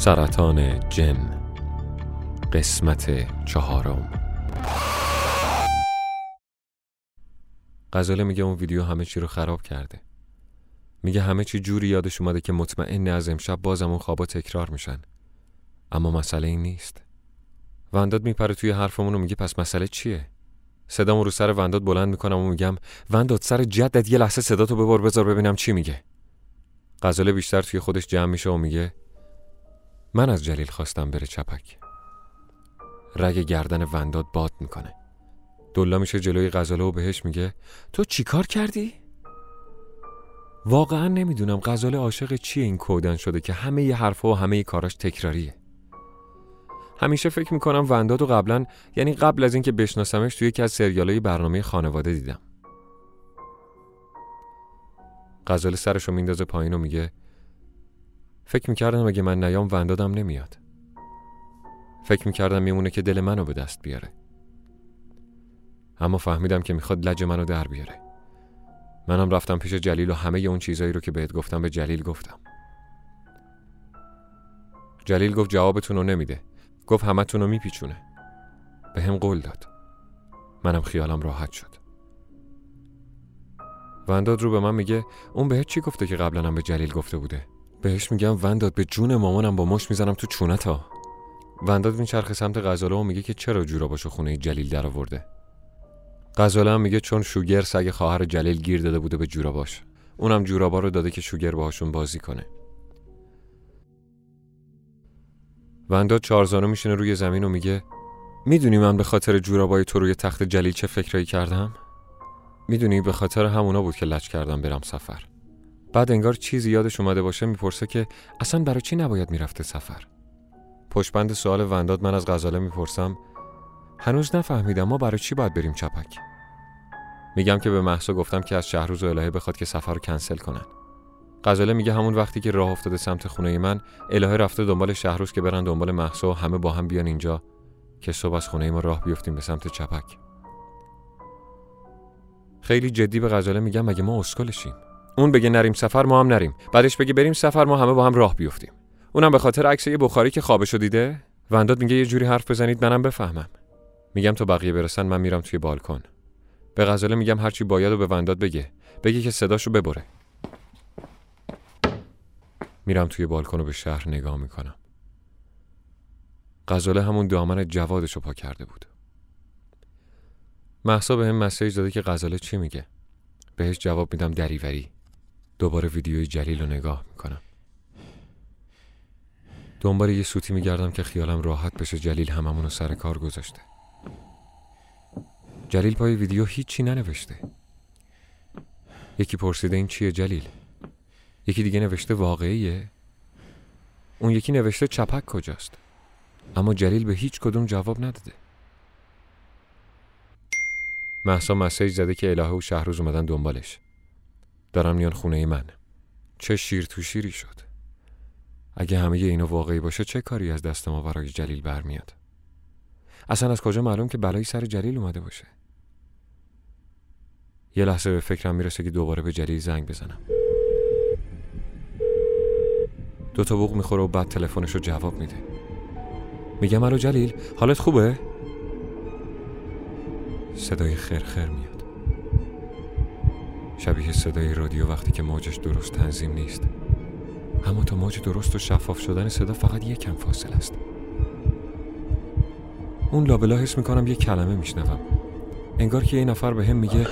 سرطان جن قسمت چهارم. غزاله میگه اون ویدیو همه چی رو خراب کرده. میگه همه چی جوری یادش اومده که مطمئن از امشب بازم اون خوابا تکرار میشن. اما مسئله این نیست. ونداد میپره توی حرفمون و میگه پس مسئله چیه؟ صدامو رو سر ونداد بلند می‌کنم و میگم ونداد سر جدت یه لحظه صداتو ببر بذار ببینم چی میگه. غزاله بیشتر توی خودش جمع میشه و میگه من از جلیل خواستم بره چپک. رگ گردن ونداد باد می‌کنه. دلا میشه جلوی غزاله و بهش میگه تو چیکار کردی؟ واقعا نمی‌دونم غزاله عاشق چیه این کودن شده که همه ی حرفها و همه ی کاراش تکراریه. همیشه فکر می‌کنم ونداد و قبلا یعنی قبل از اینکه بشناسمش توی یکی از سریالای برنامه خانواده دیدم. غزاله سرشو میندازه پایین و میگه فکر می‌کردم اگه من نیام وندادم نمیاد. فکر می‌کردم میمونه که دل منو به دست بیاره. اما فهمیدم که می‌خواد لج منو در بیاره. منم رفتم پیش جلیل و همه اون چیزایی رو که بهت گفتم به جلیل گفتم. جلیل گفت جوابتون رو نمیده. گفت همتون رو میپیچونه. به هم قول داد. منم خیالم راحت شد. ونداد رو به من میگه اون بهت چی گفته که قبلا هم به جلیل گفته بوده؟ بهش میگم ونداد. به جون مامانم با مش می‌زنم تو چونتا. ونداد میچرخه سمت غزاله و میگه که چرا جورا باشو خونه جلیل در آورده غزاله میگه چون شوگر سگ خواهر جلیل گیر داده بوده به جوراباش اونم جورابا رو داده که شوگر باهاشون بازی کنه. ونداد چارزانو میشینه روی زمین و میگه می‌دونی من به خاطر جورابای تو روی تخت جلیل چه فکرایی کردم؟ می‌دونی به خاطر همونا بود که لچ کردم برم سفر. بعد انگار چیزی یادش اومده باشه می‌پرسه که اصلا برای چی نباید می‌رفته سفر؟ پشبند سوال ونداد من از غزاله می‌پرسم هنوز نفهمیدم ما برای چی باید بریم چپک؟ میگم که به محسا گفتم که از شهروز و الهه بخواد که سفر رو کنسل کنن. غزاله میگه همون وقتی که راه افتاده سمت خونه من الهه رفته دنبال شهروز که برن دنبال محسا و همه با هم بیان اینجا که صبح از خونه ما راه بیفتیم به سمت چپک. خیلی جدی به غزاله میگم مگه ما اسکلشیم؟ اون بگه نریم سفر ما هم نریم. بعدش بگه بریم سفر ما همه با هم راه بیفتیم. اونم به خاطر عکس یه بخاری که خوابشو دیده. ونداد میگه یه جوری حرف بزنید منم بفهمم. میگم تا بقیه برسن من میرم توی بالکن. به غزاله میگم هرچی باید و به ونداد بگه. بگه که صداشو ببره. میرم توی بالکن و به شهر نگاه می‌کنم. غزاله همون دامن جوادشو پا کرده بود. محسا به هم مسیج داده که غزاله چی میگه. بهش جواب میدم دریوری. دوباره ویدیوی جلیل رو نگاه می‌کنم. دنبال یه سوتی میگردم که خیالم راحت بشه جلیل هممون رو سر کار گذاشته. جلیل پای ویدیو هیچی ننوشته. یکی پرسیده این چیه جلیل؟ یکی دیگه نوشته واقعیه؟ اون یکی نوشته چپک کجاست؟ اما جلیل به هیچ کدوم جواب نداده. محسا مسیج زده که الهه و شهروز اومدن دنبالش. دارم میان خونه من. چه شیر تو شیری شد. اگه همه اینو واقعی باشه چه کاری از دست ما برای جلیل برمیاد؟ اصلا از کجا معلوم که بلایی سر جلیل اومده باشه؟ یه لحظه به فکرم می‌رسه که دوباره به جلیل زنگ بزنم. دو تا بوق می‌خوره و بعد تلفنش رو جواب میده. میگم الو جلیل حالت خوبه؟ صدای خرخر میاد. شبیه صدای رادیو وقتی که موجش درست تنظیم نیست. اما تا موج درست و شفاف شدن صدا فقط یک کم فاصله است. اون لابلا حس می‌کنم یه کلمه میشنوم. انگار که یه نفر به هم میگه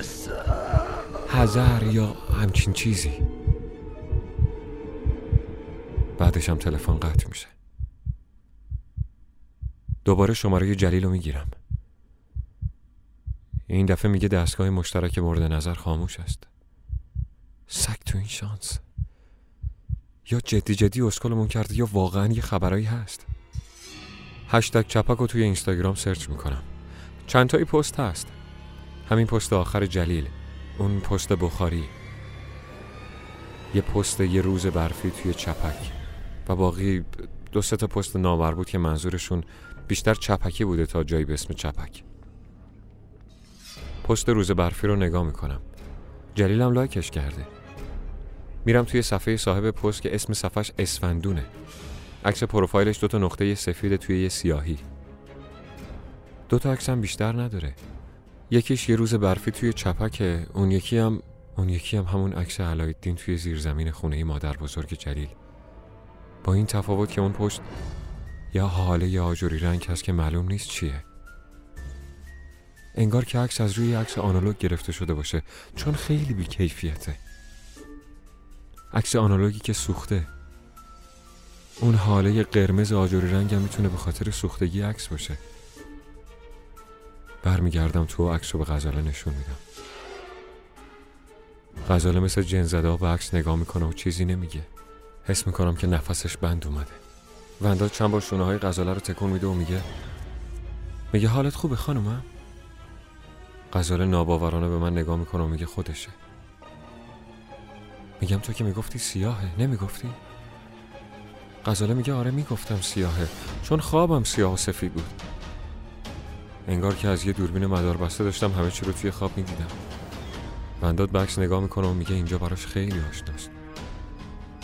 هزار یا همچین چیزی. بعدش هم تلفن قطع میشه. دوباره شماره جلیل رو می‌گیرم. این دفعه میگه دستگاه مشترک مورد نظر خاموش است. سگ تو این شانس. یا جدی جدی اسکلمون کرده یا واقعا یه خبرایی هست. هشتگ چپک رو توی اینستاگرام سرچ می‌کنم. چند تایی پست هست. همین پست آخر جلیل اون پست بخاری. یه پست یه روز برفی توی چپک. و باقی دو تا پست نامربوط که منظورشون بیشتر چپکی بوده تا جایی به اسم چپک. پست روز برفی رو نگاه می‌کنم. جلیلم لایکش کرده. میرم توی صفحه صاحب پست که اسم صفحش اسفندونه. عکس پروفایلش دوتا نقطه سفید توی یه سیاهی. دوتا هم بیشتر نداره. یکیش یه روز برفی توی چپکه اون یکی هم اون یکی هم همون عکس علایالدین توی زیرزمین خونه مادر بزرگ جلیل. با این تفاوت که اون پشت یا حاله یا آجوری رنگ هست که معلوم نیست چیه. انگار که عکس از روی عکس آنالوگ گرفته شده باشه. چون خیلی بیکیفیته. عکس آنالوگی که سوخته. اون حاله قرمز آجوری رنگ هم می‌تونه به خاطر سوختگی عکس باشه. برمیگردم تو عکس رو به غزاله نشون میدم. غزاله مثل جن زده به عکس نگاه می‌کنه و چیزی نمیگه. حس می‌کنم که نفسش بند اومده. ونداد چند بار شونه های غزاله رو تکون میده و میگه میگه حالت خوبه خانومم؟ غزاله ناباورانه به من نگاه می‌کنه و میگه خودشه. میگم تو که می‌گفتی سیاهه. نمی‌گفتی؟ غزاله میگه آره می‌گفتم سیاهه. چون خوابم سیاه و سفید بود. انگار که از یه دوربین مدار بسته داشتم همه چی رو توی خواب می‌دیدم. بنداد بکس نگاه می‌کنه و میگه اینجا براش خیلی آشناست.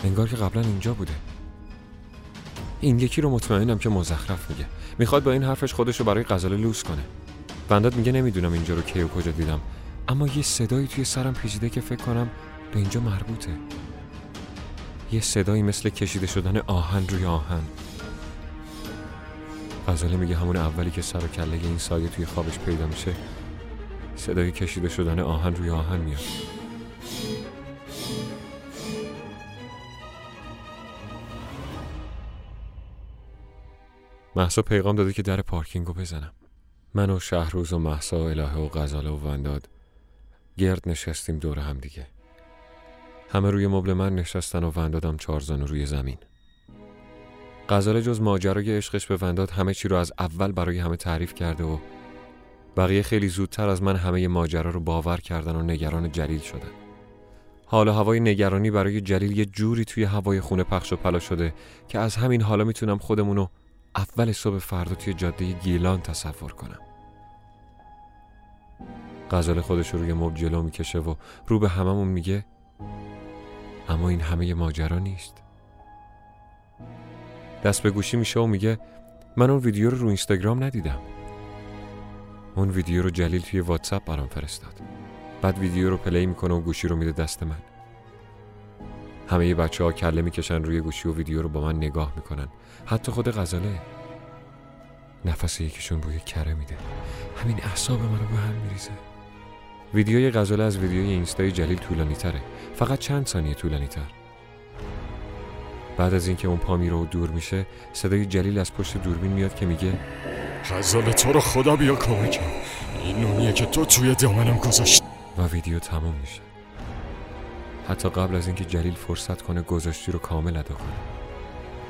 انگار که قبلا اینجا بوده. این یکی رو مطمئنم که مزخرف میگه. می‌خواد با این حرفش خودش رو برای غزاله لوس کنه. بنداد میگه نمی‌دونم اینجا رو کی و کجا دیدم. اما یه صدایی توی سرم پیچیده که فکر کنم به اینجا مربوطه. یه صدایی مثل کشیده شدن آهن روی آهن. غزاله میگه همون اولی که سر و کله این سایه توی خوابش پیدا میشه صدای کشیده شدن آهن روی آهن میاد. محسا پیغام داده که در پارکینگو بزنم. من و شهروز و محسا و الهه و غزاله و ونداد. گرد نشستیم دور هم دیگه. همه روی مبل من نشستن و وندادم چارزان روی زمین. غزاله جز ماجرای عشقش به ونداد همه چی رو از اول برای همه تعریف کرده و بقیه خیلی زودتر از من همه ماجرا رو باور کردن و نگران جلیل شدن. حالا هوای نگرانی برای جلیل یه جوری توی هوای خونه پخش و پلا شده که از همین حالا می‌تونم خودمونو اول صبح فردا توی جاده گیلان تصور کنم. غزاله خودش رو روی مبل جلو می‌کشه و رو به هممون میگه اما این همه ماجرا نیست. دست به گوشی میشه و میگه من اون ویدیو رو رو اینستاگرام ندیدم. اون ویدیو رو جلیل توی واتساپ برام فرستاد. بعد ویدیو رو پلی می‌کنه و گوشی رو میده دست من. همه بچه ها کله می‌کشن روی گوشی و ویدیو رو با من نگاه می‌کنن. حتی خود غزاله. نفس یکیشون بوی کره میده. همین اعصاب من رو به هم میریزه. ویدیوی غزاله از ویدیوی اینستای جلیل طولانی تره فقط چند ثانیه طولانی تر بعد از اینکه اون پا میره و دور میشه صدای جلیل از پشت دوربین میاد که میگه غزال تو رو خدا بیا کمکم. این نونیه که تو توی دامنم گذاشت. و ویدیو تمام میشه. حتی قبل از اینکه جلیل فرصت کنه گذاشتی رو کامل ادا کنه.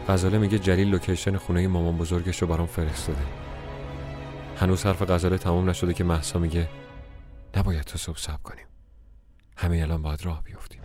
غزاله میگه جلیل لوکیشن خونه مامان بزرگش رو برام فرستاده. هنوز حرف غزاله تمام نشده که محسا میگه نباید تو صبح سب کنیم. همین الان باید راه بیفتیم.